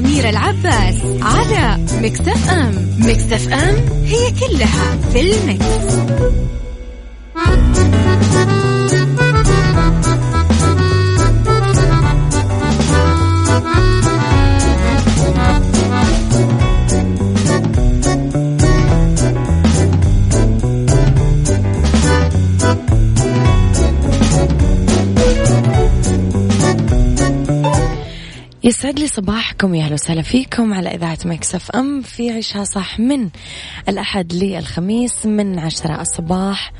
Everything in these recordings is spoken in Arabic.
صح مع أميرة العباس على مكتف أم مكتف أم هي كلها في المكس. يسعد لي صباحكم يا أهلا وسهلا فيكم على إذاعة Mix FM في عشها صح من الأحد للخميس من عشرة الصباح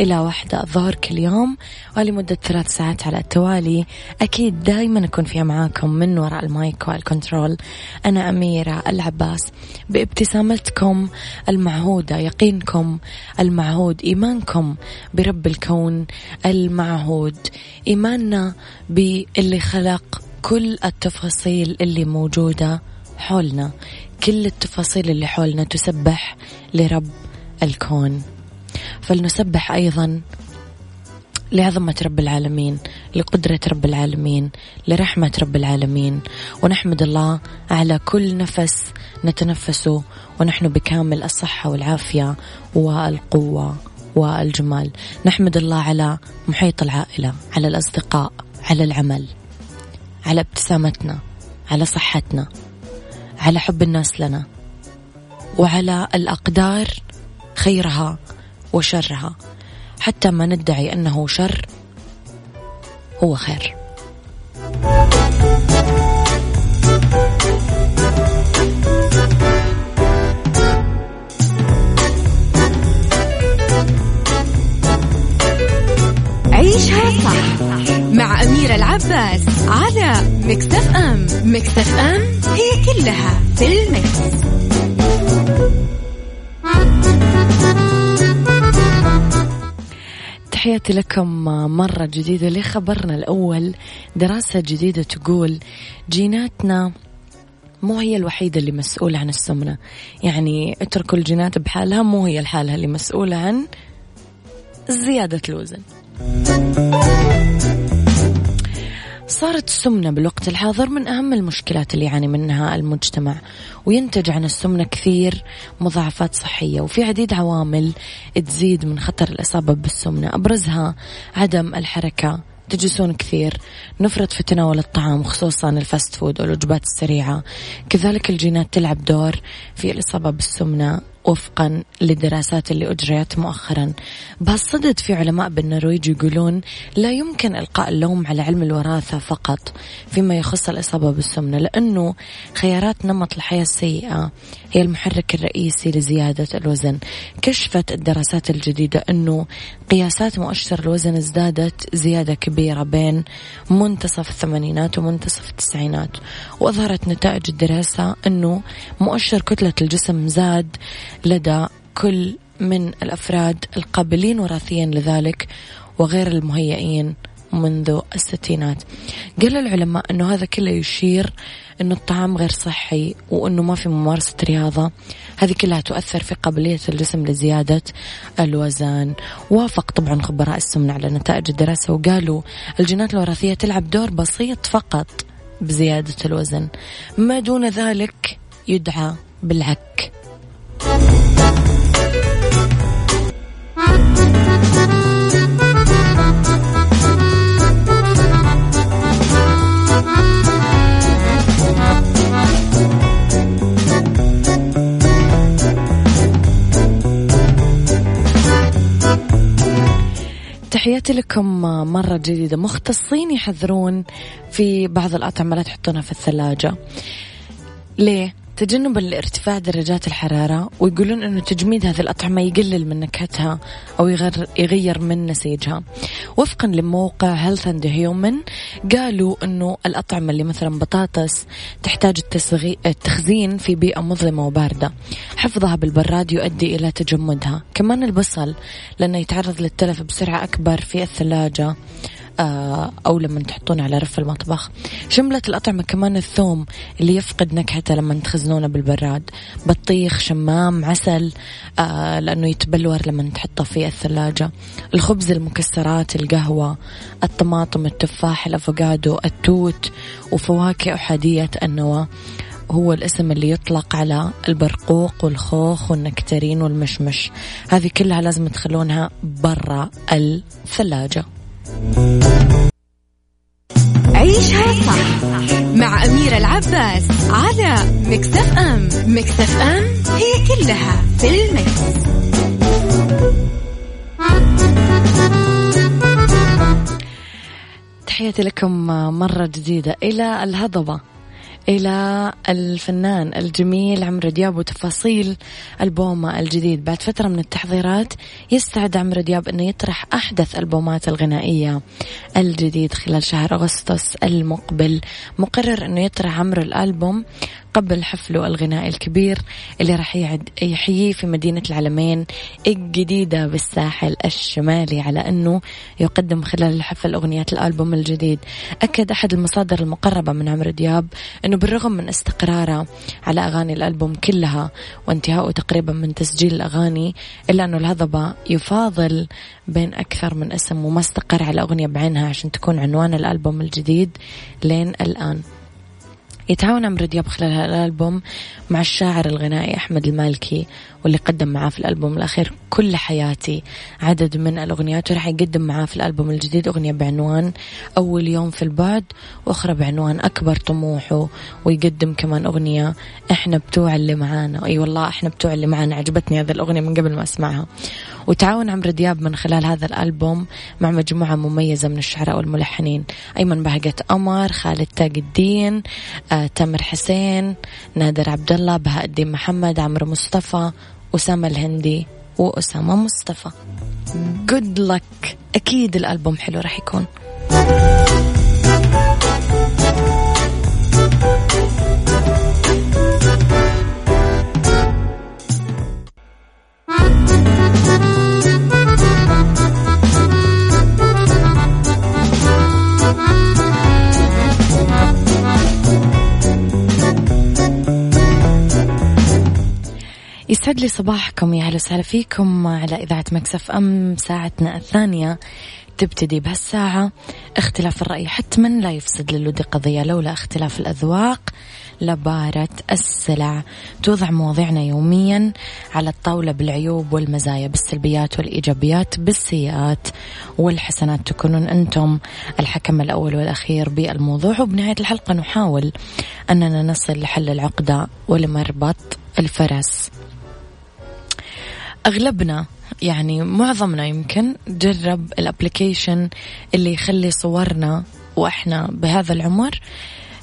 إلى واحدة الظهر كل يوم ولمدة ثلاث ساعات على التوالي. أكيد دائما أكون فيها معاكم من وراء المايك وال control. أنا أميرة العباس بابتسامتكم المعهودة يقينكم المعهود إيمانكم برب الكون المعهود إيماننا باللي خلق كل التفاصيل اللي موجودة حولنا كل التفاصيل اللي حولنا تسبح لرب الكون. فلنسبح أيضا لعظمة رب العالمين لقدرة رب العالمين لرحمة رب العالمين. ونحمد الله على كل نفس نتنفسه ونحن بكامل الصحة والعافية والقوة والجمال. نحمد الله على محيط العائلة على الأصدقاء على العمل. على ابتسامتنا على صحتنا على حب الناس لنا وعلى الأقدار خيرها وشرها. حتى ما ندعي أنه شر هو خير. عيشها صح. مع أميرة العباس على مكتف أم. مكتف أم هي كلها في المكس. تحياتي لكم مرة جديدة لخبرنا الأول. دراسة جديدة تقول جيناتنا مو هي الوحيدة اللي مسؤولة عن السمنة. يعني اتركوا الجينات بحالها مو هي الحالة اللي مسؤولة عن زيادة الوزن. صارت السمنة بالوقت الحاضر من أهم المشكلات اللي يعاني منها المجتمع وينتج عن السمنة كثير مضاعفات صحية وفي عديد عوامل تزيد من خطر الإصابة بالسمنة أبرزها عدم الحركة تجلسون كثير نفرط في تناول الطعام خصوصا ال fast food والوجبات السريعة. كذلك الجينات تلعب دور في الإصابة بالسمنة. وفقا للدراسات اللي أجريت مؤخرا. بهالصدد في علماء بالنرويج يقولون لا يمكن إلقاء اللوم على علم الوراثة فقط فيما يخص الإصابة بالسمنة لأنه خيارات نمط الحياة السيئة هي المحرك الرئيسي لزيادة الوزن. كشفت الدراسات الجديدة أنه قياسات مؤشر الوزن ازدادت زيادة كبيرة بين منتصف الثمانينات ومنتصف التسعينات. وأظهرت نتائج الدراسة أنه مؤشر كتلة الجسم زاد لدى كل من الأفراد القابلين وراثيا لذلك وغير المهيئين منذ الستينات. قال العلماء أنه هذا كله يشير أنه الطعام غير صحي وأنه ما في ممارسة رياضة. هذه كلها تؤثر في قابلية الجسم لزيادة الوزن. وافق طبعا خبراء السمنة على نتائج الدراسة وقالوا الجينات الوراثية تلعب دور بسيط فقط بزيادة الوزن. ما دون ذلك يدعى بالعك. تحياتي لكم مرة جديدة مختصين يحذرون في بعض الأطعمة لا تحطونها في الثلاجة ليه؟ تجنبا لارتفاع درجات الحرارة ويقولون أنه تجميد هذه الأطعمة يقلل من نكهتها أو يغير, يغير من نسيجها. وفقا لموقع Health and Human قالوا أنه الأطعمة اللي مثلا بطاطس تحتاج التخزين في بيئة مظلمة وباردة. حفظها بالبراد يؤدي إلى تجمدها. كمان البصل لأنه يتعرض للتلف بسرعة أكبر في الثلاجة. أو لما تحطونه على رف المطبخ. شملت الأطعمة كمان الثوم اللي يفقد نكهته لما تخزنونه بالبراد. بطيخ شمام عسل آه، لأنه يتبلور لما تحطه في الثلاجة. الخبز المكسرات القهوة الطماطم التفاح الأفوكادو التوت وفواكه أحادية النواة هو الاسم اللي يطلق على البرقوق والخوخ والنكترين والمشمش. هذه كلها لازم تخلونها برا الثلاجة. عيشها صح مع أميرة العباس على مكتف أم مكتف أم هي كلها في المكس. تحياتي لكم مرة جديدة إلى الهضبة إلى الفنان الجميل عمرو دياب وتفاصيل ألبومه الجديد. بعد فترة من التحضيرات يستعد عمرو دياب أنه يطرح أحدث ألبومات الغنائية الجديد خلال شهر أغسطس المقبل. مقرر أنه يطرح عمرو الألبوم قبل حفله الغنائي الكبير اللي راح يحييه في مدينة العلمين الجديدة بالساحل الشمالي على أنه يقدم خلال الحفل أغنيات الألبوم الجديد. أكد أحد المصادر المقربة من عمرو دياب أنه بالرغم من استقراره على أغاني الألبوم كلها وانتهائه تقريبا من تسجيل الأغاني إلا أنه الهضبة يفاضل بين أكثر من اسم وما استقر على أغنية بعينها عشان تكون عنوان الألبوم الجديد لين الآن. يتعاون عمرو دياب خلال الألبوم مع الشاعر الغنائي أحمد المالكي واللي قدم معاه في الألبوم الأخير كل حياتي. عدد من الأغنيات وراح يقدم معاه في الألبوم الجديد أغنية بعنوان أول يوم في البعد وأخرى بعنوان أكبر طموحه ويقدم كمان أغنية إحنا بتوع اللي معانا. أي والله إحنا بتوع اللي معانا عجبتني هذه الأغنية من قبل ما أسمعها. وتعاون عمرو دياب من خلال هذا الألبوم مع مجموعة مميزة من الشعراء والملحنين. أيمن بهجة قمر خالد تاج الدين تامر حسين نادر عبد الله بهاء الدين محمد عمرو مصطفى أسامة الهندي وأسامة مصطفى. جود لك أكيد الألبوم حلو راح يكون. يسعد لي صباحكم يا أهلا وسهلا فيكم على إذاعة مكسف أم. ساعتنا الثانية تبتدي بهالساعة. اختلاف الرأي حتما لا يفسد للود قضية لولا اختلاف الأذواق لبارة السلع. توضع مواضيعنا يوميا على الطاولة بالعيوب والمزايا بالسلبيات والإيجابيات بالسيئات والحسنات. تكونون أنتم الحكم الأول والأخير بالموضوع. وبنهاية الحلقة نحاول أننا نصل لحل العقدة ولمربط الفرس. أغلبنا يعني معظمنا يمكن جرب ال application اللي يخلي صورنا وإحنا بهذا العمر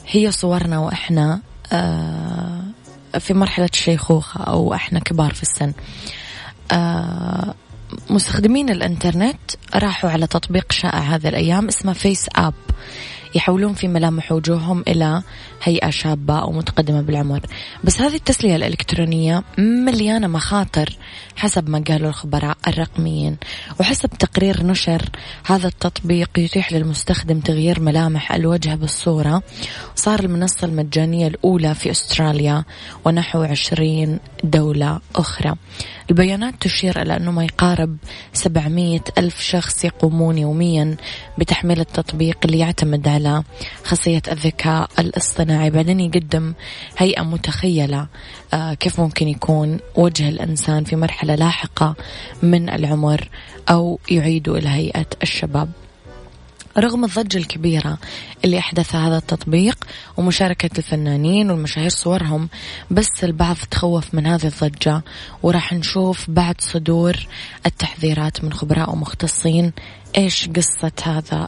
هي صورنا وإحنا آه في مرحلة الشيخوخة أو إحنا كبار في السن. آه مستخدمين الإنترنت راحوا على تطبيق شائع هذه الأيام اسمه FaceApp يحولون في ملامح وجوههم إلى هيئة شابة أو متقدمة بالعمر. بس هذه التسلية الإلكترونية مليانة مخاطر حسب ما قالوا الخبراء الرقميين. وحسب تقرير نشر هذا التطبيق يتيح للمستخدم تغيير ملامح الوجه بالصورة. صار المنصة المجانية الأولى في أستراليا ونحو عشرين دولة أخرى. البيانات تشير إلى أنه ما يقارب 700 ألف شخص يقومون يوميا بتحميل التطبيق اللي يعتمد على خاصية الذكاء الاصطناعي. بعدين يقدم هيئة متخيلة آه، كيف ممكن يكون وجه الإنسان في مرحلة لاحقة من العمر أو يعيد إلى هيئة الشباب. رغم الضجة الكبيرة اللي أحدثها هذا التطبيق ومشاركة الفنانين والمشاهير صورهم بس البعض تخوف من هذه الضجة وراح نشوف بعد صدور التحذيرات من خبراء ومختصين إيش قصة هذا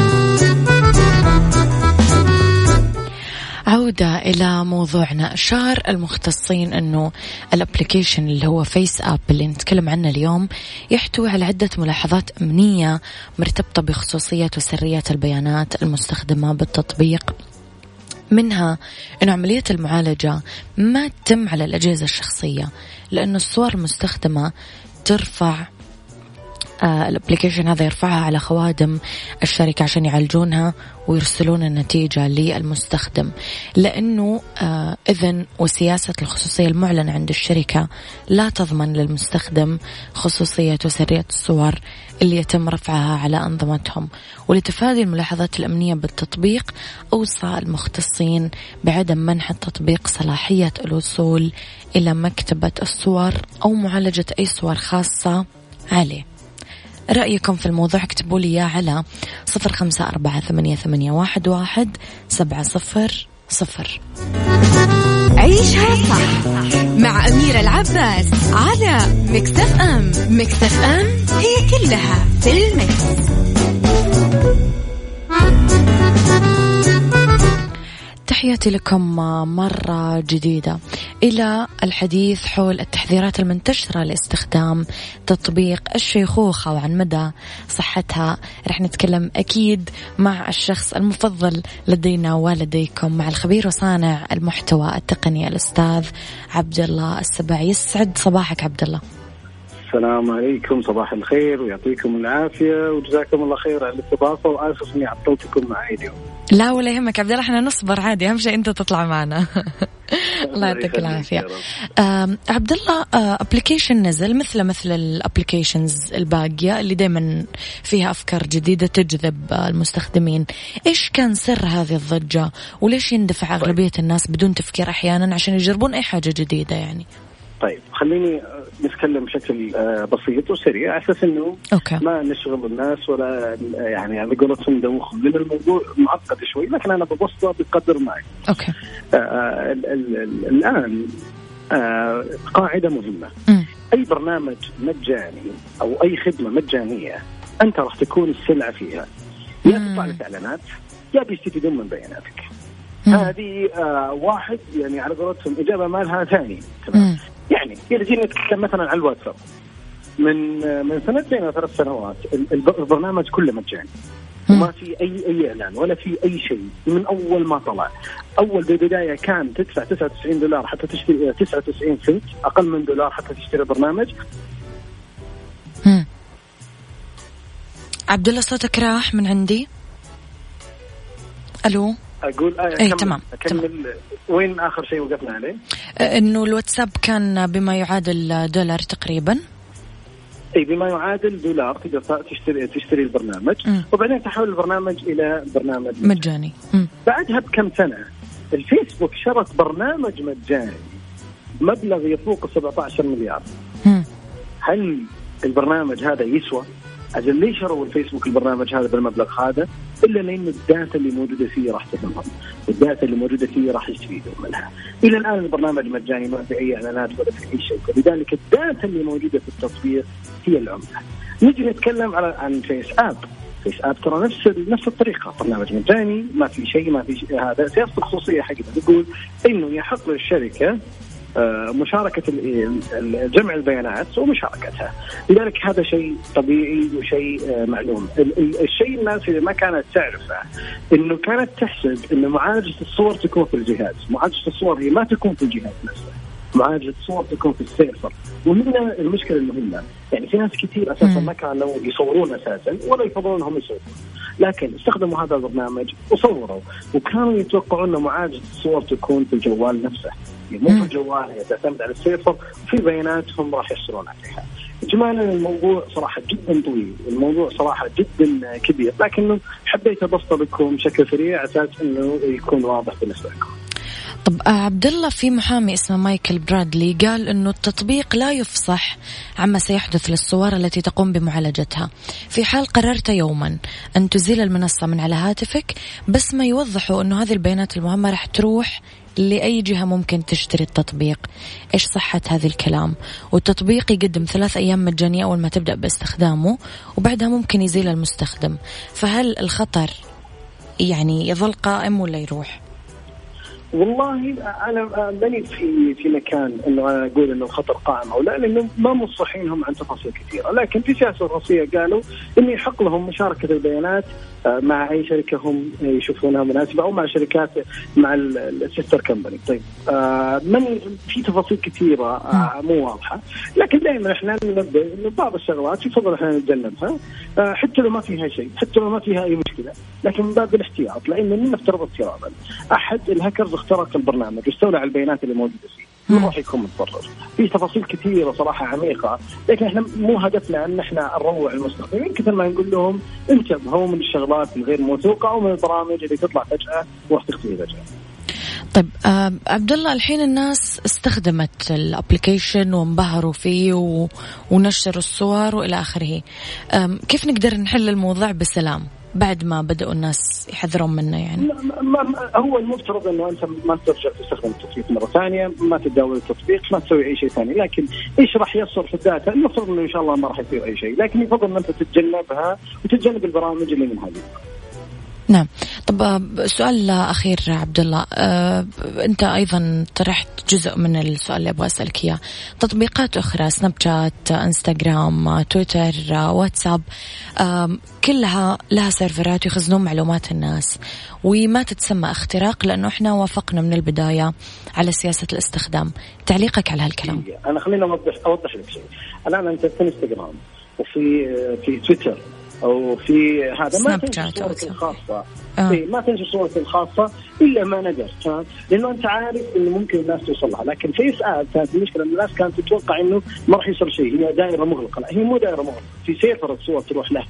عودة إلى موضوعنا. أشار المختصين أنه ال application اللي هو FaceApp اللي نتكلم عنه اليوم يحتوي على عدة ملاحظات أمنية مرتبطة بخصوصية وسرية البيانات المستخدمة بالتطبيق. منها أنه عملية المعالجة ما تتم على الأجهزة الشخصية لأنه الصور المستخدمة ترفع ال application هذا يرفعها على خوادم الشركة عشان يعالجونها ويرسلون النتيجة للمستخدم. لأنه آه إذن وسياسة الخصوصية المعلنة عند الشركة لا تضمن للمستخدم خصوصية وسرية الصور اللي يتم رفعها على أنظمتهم. ولتفادي الملاحظات الأمنية بالتطبيق أوصى المختصين بعدم منح التطبيق صلاحية الوصول إلى مكتبة الصور أو معالجة أي صور خاصة عليه. رأيكم في الموضوع اكتبوا لي إياه على صفر خمسة أربعة ثمانية, ثمانية واحد, واحد سبعة صفر صفر. عيشها صح مع أميرة العباس على مكتف أم. مكتف أم هي كلها في المكس. تحياتي لكم مرة جديدة. إلى الحديث حول التحذيرات المنتشرة لاستخدام تطبيق الشيخوخة وعن مدى صحتها. رح نتكلم أكيد مع الشخص المفضل لدينا ولديكم مع الخبير وصانع المحتوى التقني الأستاذ عبد الله السباعي يسعد صباحك عبد الله. السلام عليكم صباح الخير ويعطيكم العافية وجزاكم الله خير على الاستضافة وآسف إني عطلتكم معي اليوم. لا ولا يهمك عبد الله إحنا نصبر عادي أهم شيء أنت تطلع معنا. الله يعطيك العافية. عبد الله application نزل مثل مثل ال applications الباقية اللي دائما فيها أفكار جديدة تجذب المستخدمين. إيش كان سر هذه الضجة؟ وليش يندفع أغلبية الناس بدون تفكير أحيانا عشان يجربون أي حاجة جديدة يعني؟ طيب خليني نتكلم بشكل آه، بسيط وسريع على أساس إنه okay. ما نشغل الناس ولا يعني على قولتهم ندوخ لأن الموضوع معقد شوي لكن أنا ببسطه بقدر معي. أوكي. آه, آه، الآن آه قاعدة مهمة. م. أي برنامج مجاني أو أي خدمة مجانية أنت راح تكون السلعه فيها. يا تطلع لك اعلانات يا بيستفيدون من بياناتك. هذه آه واحد يعني على قولتهم إجابة مالها ثاني تمام يعني اذا جينا نتكلم مثلا عن الواتساب؟ من من سنتين أو ثلاث سنوات البرنامج كله مجاني. وما في أي أي إعلان ولا في أي شيء. من أول ما طلع. أول بالبداية كان تدفع 99 دولار حتى تشتري 99 سنت أقل من دولار حتى تشتري برنامج. عبد الله صوتك راح من عندي. ألو؟ أقول آه اي تمام أكمل تمام. وين آخر شيء وقفنا عليه؟ آه، إنه الواتساب كان بما يعادل دولار تقريبا اي بما يعادل دولار تقدر تشتري تشتري البرنامج م. وبعدين تحول البرنامج إلى برنامج مجاني م. بعدها بكم سنة الفيسبوك شرت برنامج مجاني مبلغ يفوق 17 مليار م. هل البرنامج هذا يسوى أجل ليش شروا الفيسبوك البرنامج هذا بالمبلغ هذا؟ إلا لأن ال data اللي موجودة فيه راح تهمهم، وال data اللي موجودة فيه راح يستفيدون منها. إلى الآن البرنامج مجاني ما في أي إعلانات ولا في أي شيء، فلذلك ال data اللي موجودة في التطبيق هي العملة. نجي نتكلم على عن FaceApp، FaceApp ترى نفس نفس الطريقة، برنامج مجاني ما في شيء ما في شيء. هذا سياسه الخصوصيه حقتها تقول إنه يحق للشركة مشاركة جمع البيانات ومشاركتها. لذلك هذا شيء طبيعي وشيء آه، معلوم. الشيء الناس اللي ما كانت تعرفه إنه كانت تحسب إنه معالجة الصور تكون في الجهاز. معالجة الصور هي ما تكون في الجهاز نفسه. معالجة الصور تكون في ال server. وهنا المشكلة المهمة. يعني في ناس كثير أساسا ما كانوا يصورون أساسا ولا يفضلون انهم يصورون. لكن استخدموا هذا البرنامج وصوروا. وكانوا يتوقعون إن معالجة الصور تكون في الجوال نفسه. مو في الجوال هي تعتمد على ال server وفي بيانات هم راح يحصلون عليها. اجمالا الموضوع صراحة جدا طويل، الموضوع صراحة جدا كبير، لكنه حبيت ابسطه لكم بشكل سريع على أساس إنه يكون واضح بالنسبة لكم. طب آه، عبد الله في محامي اسمه مايكل برادلي قال إنه التطبيق لا يفصح عما سيحدث للصور التي تقوم بمعالجتها في حال قررت يوما أن تزيل المنصة من على هاتفك بس ما يوضحوا إنه هذه البيانات المهمة راح تروح لأي جهة ممكن تشتري التطبيق؟ إيش صحة هذا الكلام؟ والتطبيق يقدم ثلاث أيام مجانية أول ما تبدأ باستخدامه وبعدها ممكن يزيل المستخدم. فهل الخطر يعني يظل قائم ولا يروح؟ والله أنا ماني في في مكان إنه أنا أقول إنه الخطر قائم أو لا لأنه ما مصحين هم عن تفاصيل كثيرة، لكن في سياسة الروسيه قالوا انه يحق لهم مشاركة البيانات آه، مع أي شركة هم يشوفونها مناسبة أو مع شركات مع السيستر كمباني، طيب آه، من في تفاصيل كثيرة مو واضحة، لكن دائما إحنا ننبه إنه بعض الشغلات يفضل إحنا نتجنبها. حتى لو ما فيها شيء، حتى لو ما فيها أي مشكلة، لكن من باب الاحتياط لأن نفترض افتراضا. أحد الهاكرز اخترق البرنامج واستولى على البيانات اللي موجودة فيه. ما راح يكون متضرر. في تفاصيل كثيرة صراحة عميقة لكن إحنا مو هدفنا إن إحنا نروع المستخدمين. كثر ما نقول لهم انتبهوا من الشغلات الغير موثوقه أو من البرامج اللي تطلع فجأة وراح تختفي فجأة. طيب عبد الله الحين الناس استخدمت ال application وانبهروا فيه و... ونشروا الصور وإلى آخره. كيف نقدر نحل الموضوع بسلام؟ بعد ما بدأوا الناس يحذرون منه يعني؟ ما ما هو المفترض إنه أنت ما ترجع تستخدم التطبيق مرة ثانية ما تتداول التطبيق ما تسوي أي شيء ثاني. لكن إيش راح يصر في الداتا؟ المفترض إنه إن شاء الله ما راح يصير أي شيء. لكن يفضل إن أنت تتجنبها وتتجنب البرامج اللي من هذه. نعم. طب آه، سؤال أخير عبد الله. أه أنت أيضا طرحت جزء من السؤال اللي أبغى أسألك إياه. تطبيقات أخرى سناب شات إنستغرام تويتر واتساب أه كلها لها سيرفرات يخزنون معلومات الناس. وما تتسمى اختراق لأنه إحنا وافقنا من البداية على سياسة الاستخدام. تعليقك على هالكلام. أنا خليني اوضح أوضح لك شيء. الآن أنت في إنستغرام وفي في تويتر. أو في هذا ما تنشر صورتك الخاصة. آه. إيه ما تنشر صورتك الخاصة إلا ما ندر لأنه أنت عارف انه ممكن الناس توصل لها لكن FaceApp كانت المشكلة إن الناس كانت تتوقع إنه ما راح يصير شيء. هي دائرة مغلقة. لا هي مو دائرة مغلقة. في server ترى الصور تروح له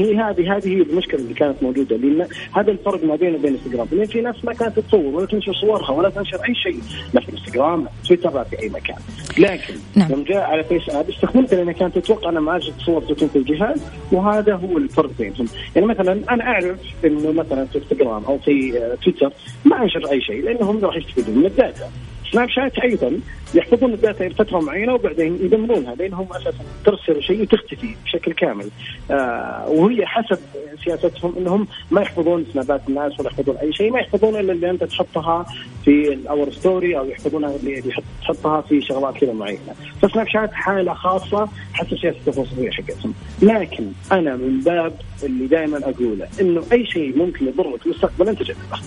هي هذه هذه هي المشكلة اللي كانت موجودة لأن هذا الفرق ما بينه وبين انستغرام لأن في ناس ما كانت تصور ولا تنشر صورها ولا تنشر أي شيء. لا في انستغرام تويتر لا في أي مكان. لكن نعم. لما جاء على FaceApp استخدمت لأن كانت تتوقع أنا معالجة الصور تكون في الجهاز وهذا هو الفرق بينهم. يعني مثلا أنا أعرف إنه مثلا في انستغرام أو في تويتر ما أنشر أي شيء لأنهم راح يستفيدون من ال data. سناب شات أيضا يحفظون ال data لفتره معينة وبعدين يدمرونها لأنهم أساسا ترسل شيء وتختفي بشكل كامل. آه وهي حسب سياستهم إنهم ما يحفظون سنابات الناس ولا يحفظون أي شيء ما يحفظون إلا اللي أنت تحطها في ال our story أو يحفظونها اللي تحطها في شغلات كذا معينة. فسناب شات حالة خاصة حسب سياسه الخصوصيه حقتهم. لكن أنا من باب اللي دائما أقوله إنه أي شيء ممكن يضرك مستقبلا تجنبه.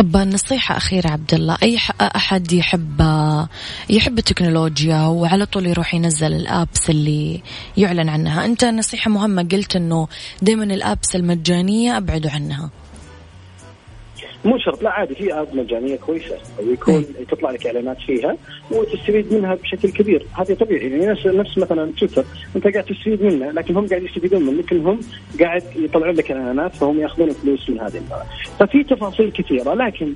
طب نصيحة أخيرة عبد الله أي أحد يحب يحب التكنولوجيا وعلى طول يروح ينزل الأبس اللي يعلن عنها؟ أنت نصيحة مهمة قلت أنه دائما الأبس المجانية أبعدوا عنها. مو شرط لا عادي في آب مجانيه كويسة. ويكون تطلع لك إعلانات فيها وتستفيد منها بشكل كبير. هذا طبيعي يعني نفس نفس مثلا تويتر أنت قاعد تستفيد منه لكن هم قاعد يستفيدون منك انهم قاعد يطلعون لك إعلانات فهم يأخذون فلوس من هذه ففي تفاصيل كثيرة لكن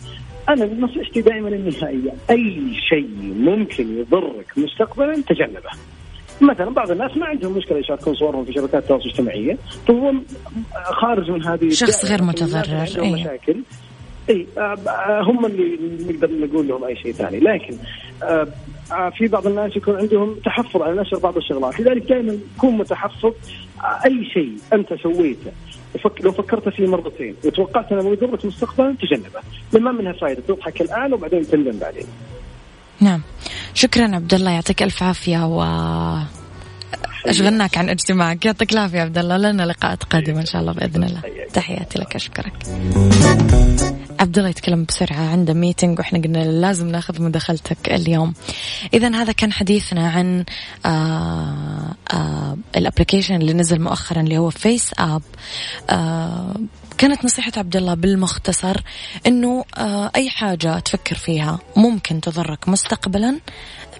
أنا نصيحتي دائما النهائيه أي شيء ممكن يضرك مستقبلا تجنبه. مثلا بعض الناس ما عندهم مشكلة يشاركون صورهم في شبكات التواصل الاجتماعي فهو خارج من هذه شخص غير متضرر أيوه. مشاكل إي آه، آه، هم اللي نقدر نقول لهم أي شيء ثاني. لكن آه، في بعض الناس يكون عندهم تحفظ على نشر بعض الشغلات. لذلك دائما كون متحفظ أي شيء أنت سويته. لو فكرت فيه مرتين وتوقعت أنه يضرك مستقبلا تجنبه. ما منها فائدة تضحك الآن وبعدين تندم بعدين. نعم. شكرا عبد الله يعطيك ألف عافية و أشغلناك عن اجتماعك. يعطيك العافية عبد الله. لنا لقاءات قادمة إن شاء الله بإذن الله. تحياتي لك أشكرك. عبد الله يتكلم بسرعة عنده meeting وإحنا قلنا لازم ناخذ مداخلتك اليوم. إذا هذا كان حديثنا عن آه آه ال application اللي نزل مؤخرا اللي هو FaceApp آه كانت نصيحة عبد الله بالمختصر آه أي حاجة تفكر فيها ممكن تضرك مستقبلا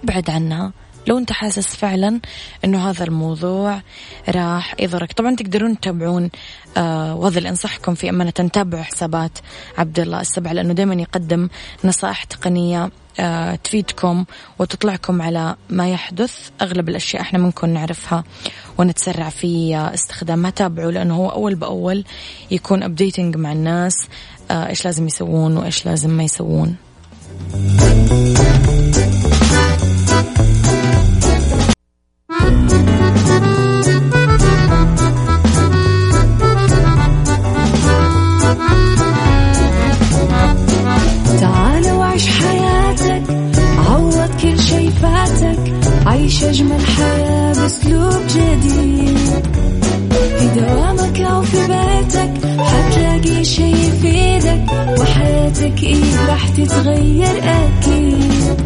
ابعد عنها. لو انت حاسس فعلا إنه هذا الموضوع راح يضرك. طبعا تقدرون تتابعون آه اللي أنصحكم فيه أمانة تتابعوا حسابات عبد الله السبع لأنه دائما يقدم نصائح تقنية آه تفيدكم وتطلعكم على ما يحدث. أغلب الأشياء إحنا ممكن نعرفها ونتسرع في استخدامها تابعوا لأنه هو أول بأول يكون ابديتنج مع الناس آه إيش لازم يسوون وإيش لازم ما يسوون. بأسلوب جديد في دوامك أو في بيتك حتلاقي شي يفيدك وحياتك إيه راح تتغير أكيد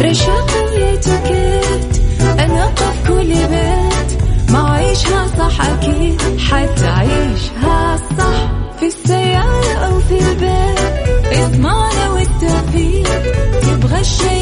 رشاق ويتوكيت أنا في كل بيت ما عيشها صح أكيد حتعيشها صح. في السيارة أو في البيت اسمعنا والتوفيق تبغى الشيء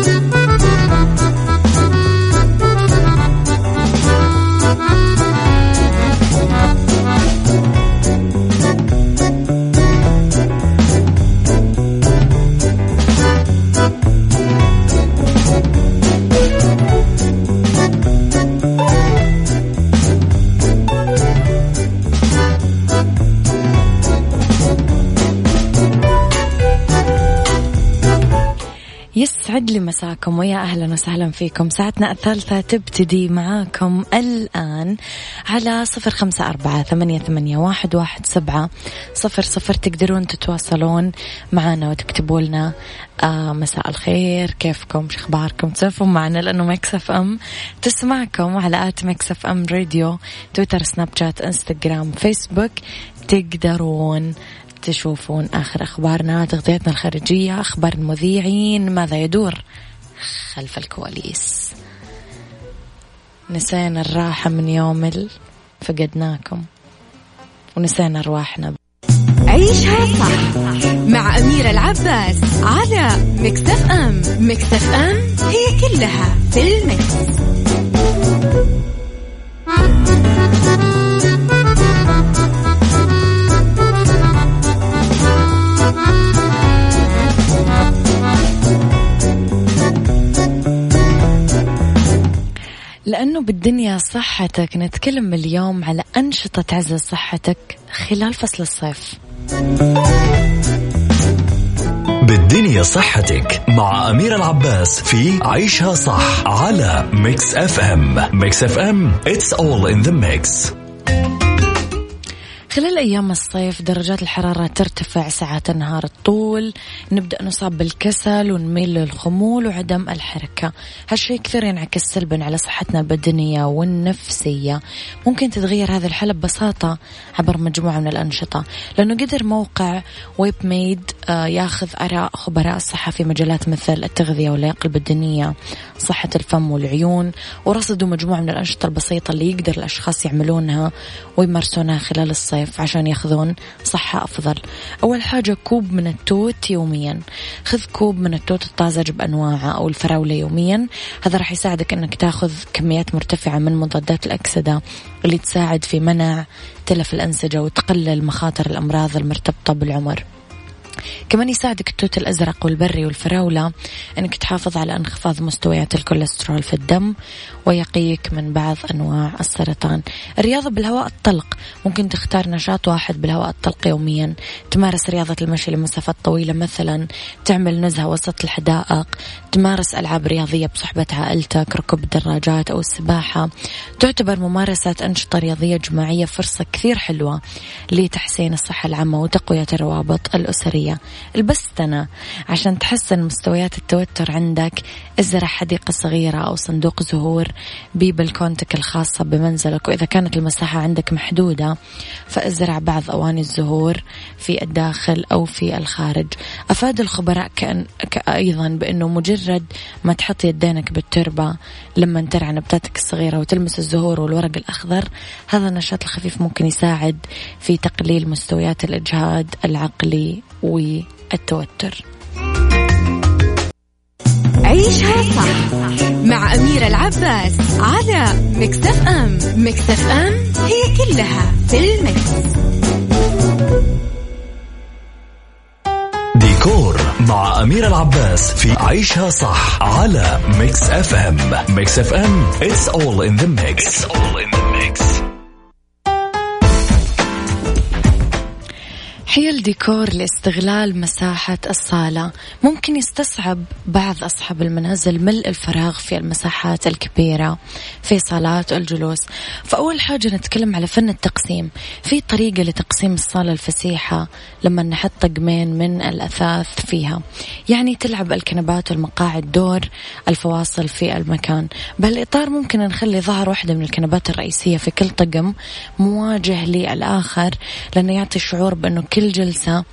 يسعد لي مساكم ويا أهلا وسهلا فيكم. ساعتنا الثالثة تبتدي معاكم الآن على صفر خمسة أربعة ثمانية, ثمانية واحد, واحد سبعة صفر صفر. تقدرون تتواصلون معنا وتكتبوا لنا آه مساء الخير كيفكم شو أخباركم؟ تسولفون معنا لأنه Mix FM. تسمعكم على at Mix FM Radio تويتر سناب شات إنستغرام فيسبوك. تقدرون تشوفون آخر أخبارنا تغطيتنا الخارجية أخبار المذيعين ماذا يدور خلف الكواليس. نسينا الراحة من يوم فقدناكم. ونسينا أرواحنا. عيشها صح مع أميرة العباس على مكتف أم. مكتف أم هي كلها في المكس. لأنه بالدنيا صحتك نتكلم اليوم على أنشطة تعزز صحتك خلال فصل الصيف. بالدنيا صحتك مع أمير العباس في عيشها صح على Mix FM Mix FM it's all in the mix. خلال أيام الصيف درجات الحرارة ترتفع ساعات النهار الطول نبدأ نصاب بالكسل ونميل للخمول وعدم الحركة. هالشيء كثير ينعكس سلبا على صحتنا البدنية والنفسية. ممكن تتغير هذه الحالة ببساطة عبر مجموعة من الأنشطة. لأنه قدر موقع ويب ميد آه، ياخذ آراء خبراء الصحة في مجالات مثل التغذية واللياقة البدنية صحة الفم والعيون ورصدوا مجموعة من الأنشطة البسيطة اللي يقدر الأشخاص يعملونها ويمارسونها خلال الصيف. عشان ياخذون صحة أفضل. أول حاجة كوب من التوت يوميا. خذ كوب من التوت الطازج بأنواعه أو الفراولة يوميا. هذا راح يساعدك أنك تاخذ كميات مرتفعة من مضادات الأكسدة اللي تساعد في منع تلف الأنسجة وتقلل مخاطر الأمراض المرتبطة بالعمر. كمان يساعدك التوت الأزرق والبري والفراولة أنك تحافظ على انخفاض مستويات الكوليسترول في الدم ويقيك من بعض أنواع السرطان. الرياضة بالهواء الطلق. ممكن تختار نشاط واحد بالهواء الطلق يوميا. تمارس رياضة المشي لمسافات طويلة مثلا. تعمل نزهة وسط الحدائق. تمارس ألعاب رياضية بصحبة عائلتك ركوب الدراجات أو السباحة. تعتبر ممارسة أنشطة رياضية جماعية فرصة كثير حلوة لتحسين الصحة العامة وتقوية الروابط الأسرية. البستنة عشان تحسن مستويات التوتر عندك. ازرع حديقة صغيرة أو صندوق زهور ببلكونتك الخاصة بمنزلك وإذا كانت المساحة عندك محدودة فازرع بعض أواني الزهور في الداخل أو في الخارج. أفاد الخبراء كأن أيضا بأنه مجرد ما تحط يدينك بالتربة لما ترعى نباتاتك الصغيرة وتلمس الزهور والورق الأخضر هذا النشاط الخفيف ممكن يساعد في تقليل مستويات الإجهاد العقلي والتوتر عيشها صح مع أميرة العباس على Mix FM Mix FM هي كلها في ال mix. ديكور مع أميرة العباس في عيشها صح على Mix FM Mix FM it's all in the mix, it's all in the mix. حيل ديكور لاستغلال مساحة الصالة. ممكن يستصعب بعض أصحاب المنازل ملء الفراغ في المساحات الكبيرة في صالات الجلوس. فأول حاجة نتكلم على فن التقسيم. في طريقة لتقسيم الصالة الفسيحة لما نحط طقمين من الأثاث فيها. يعني تلعب الكنبات والمقاعد دور الفواصل في المكان. بهالإطار ممكن نخلي ظهر واحدة من الكنبات الرئيسية في كل طقم مواجه للآخر لأنه يعطي شعور بأنه كل كل جلسة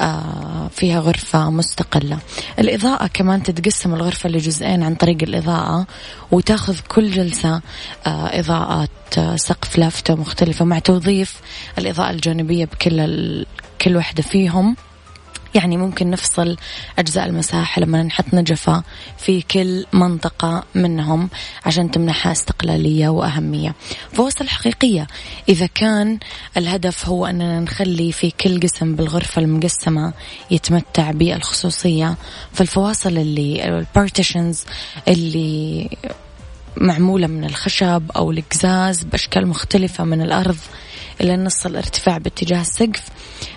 آه، فيها غرفة مستقلة. الإضاءة كمان تتقسم الغرفة لجزئين عن طريق الإضاءة وتاخذ كل جلسة آه، إضاءات آه، سقف لافتة مختلفة مع توظيف الإضاءة الجانبية بكل كل واحدة فيهم. يعني ممكن نفصل أجزاء المساحة لما نحط نجفة في كل منطقة منهم عشان تمنحها استقلالية وأهمية. فوصل حقيقية إذا كان الهدف هو أننا نخلي في كل قسم بالغرفة المقسمة يتمتع بالخصوصية فالفواصل اللي ال partitions اللي معمولة من الخشب أو القزاز بأشكال مختلفة من الأرض إلى نص الارتفاع باتجاه السقف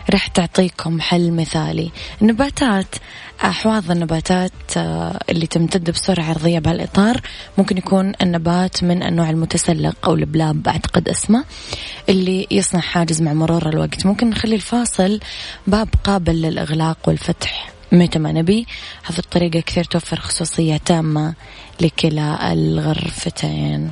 راح تعطيكم حل مثالي. النباتات أحواض النباتات آه، اللي تمتد بسرعة عرضية بهالإطار ممكن يكون النبات من النوع المتسلق أو اللبلاب أعتقد أسمه اللي يصنع حاجز مع مرور الوقت. ممكن نخلي الفاصل باب قابل للإغلاق والفتح. متى ما نبي هذه الطريقة كثير توفر خصوصية تامة لكلا الغرفتين.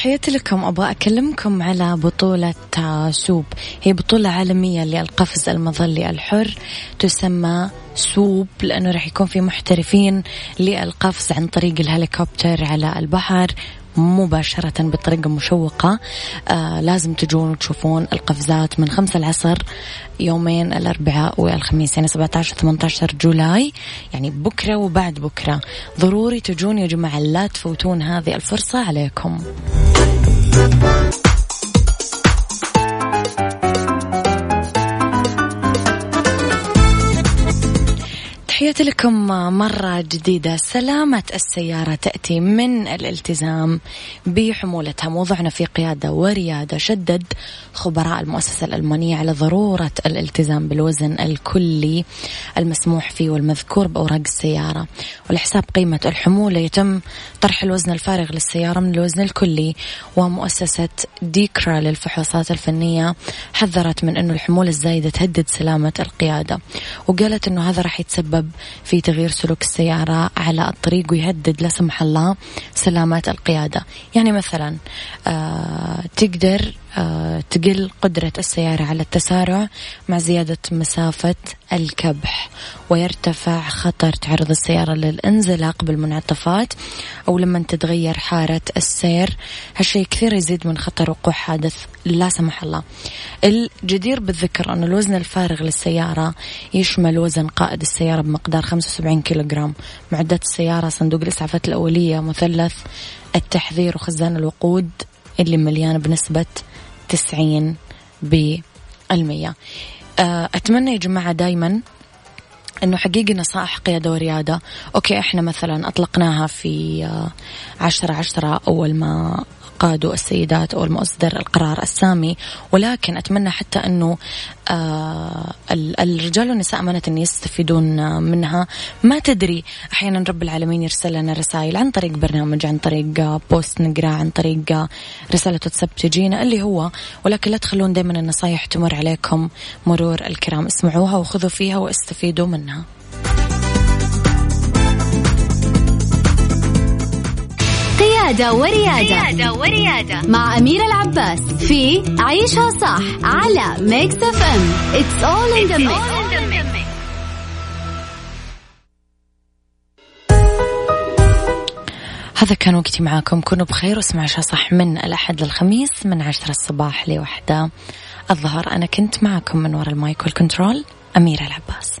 تحياتي لكم. أبغى أكلمكم على بطولة سوب. هي بطولة عالمية للقفز المظلي الحر. تسمى سوب لأنه راح يكون في محترفين للقفز عن طريق الهليكوبتر على البحر. مباشرة بطريقة مشوقة. آه لازم تجون وتشوفون القفزات من خمسة العصر يومين الأربعاء والخميس يعني 17 18 جولاي يعني بكرة وبعد بكرة. ضروري تجون يا جماعة لا تفوتون هذه الفرصة عليكم. تحياتي لكم مرة جديدة. سلامة السيارة تأتي من الالتزام بحمولتها. موضوعنا في قيادة وريادة شدد خبراء المؤسسة الألمانية على ضرورة الالتزام بالوزن الكلي المسموح فيه والمذكور بأوراق السيارة. ولحساب قيمة الحمولة يتم طرح الوزن الفارغ للسيارة من الوزن الكلي. ومؤسسة ديكرا للفحوصات الفنية حذرت من أنه الحمولة الزايدة تهدد سلامة القيادة. وقالت أنه هذا راح يتسبب في تغيير سلوك السيارة على الطريق ويهدد لا سمح الله سلامة القيادة. يعني مثلا آه تقدر تقل قدرة السيارة على التسارع مع زيادة مسافة الكبح ويرتفع خطر تعرض السيارة للانزلاق بالمنعطفات أو لما تتغير حارة السير. هالشيء كثير يزيد من خطر وقوع حادث لا سمح الله. الجدير بالذكر أن الوزن الفارغ للسيارة يشمل وزن قائد السيارة بمقدار 75 كيلوغرام. معدات السيارة صندوق الإسعافات الأولية مثلث التحذير وخزان الوقود اللي مليان بنسبة 90 بالمية. آه، أتمنى يا جماعة دايما إنه حقيقي نصائح قيادة وريادة. okay إحنا مثلا أطلقناها في آه، عشرة عشرة أول ما قادوا السيدات أو المصدر القرار السامي ولكن أتمنى حتى أنه آه الرجال والنساء أمانة أن يستفيدون منها. ما تدري أحيانا رب العالمين يرسل لنا رسائل عن طريق برنامج عن طريق post نقرأ عن طريق رسالة واتساب تجينا اللي هو ولكن لا تخلون دائما النصايح تمر عليكم مرور الكرام. اسمعوها وخذوا فيها واستفيدوا منها. قيادة وريادة, قيادة وريادة. مع أميرة العباس في عيشها صح على Mix FM It's all in the mix. هذا كان وقتي معاكم. كونوا بخير واسمعوا عشاء صح من الأحد للخميس من عشرة الصباح لوحدة. الظهر أنا كنت معكم من وراء المايك والكنترول أميرة العباس.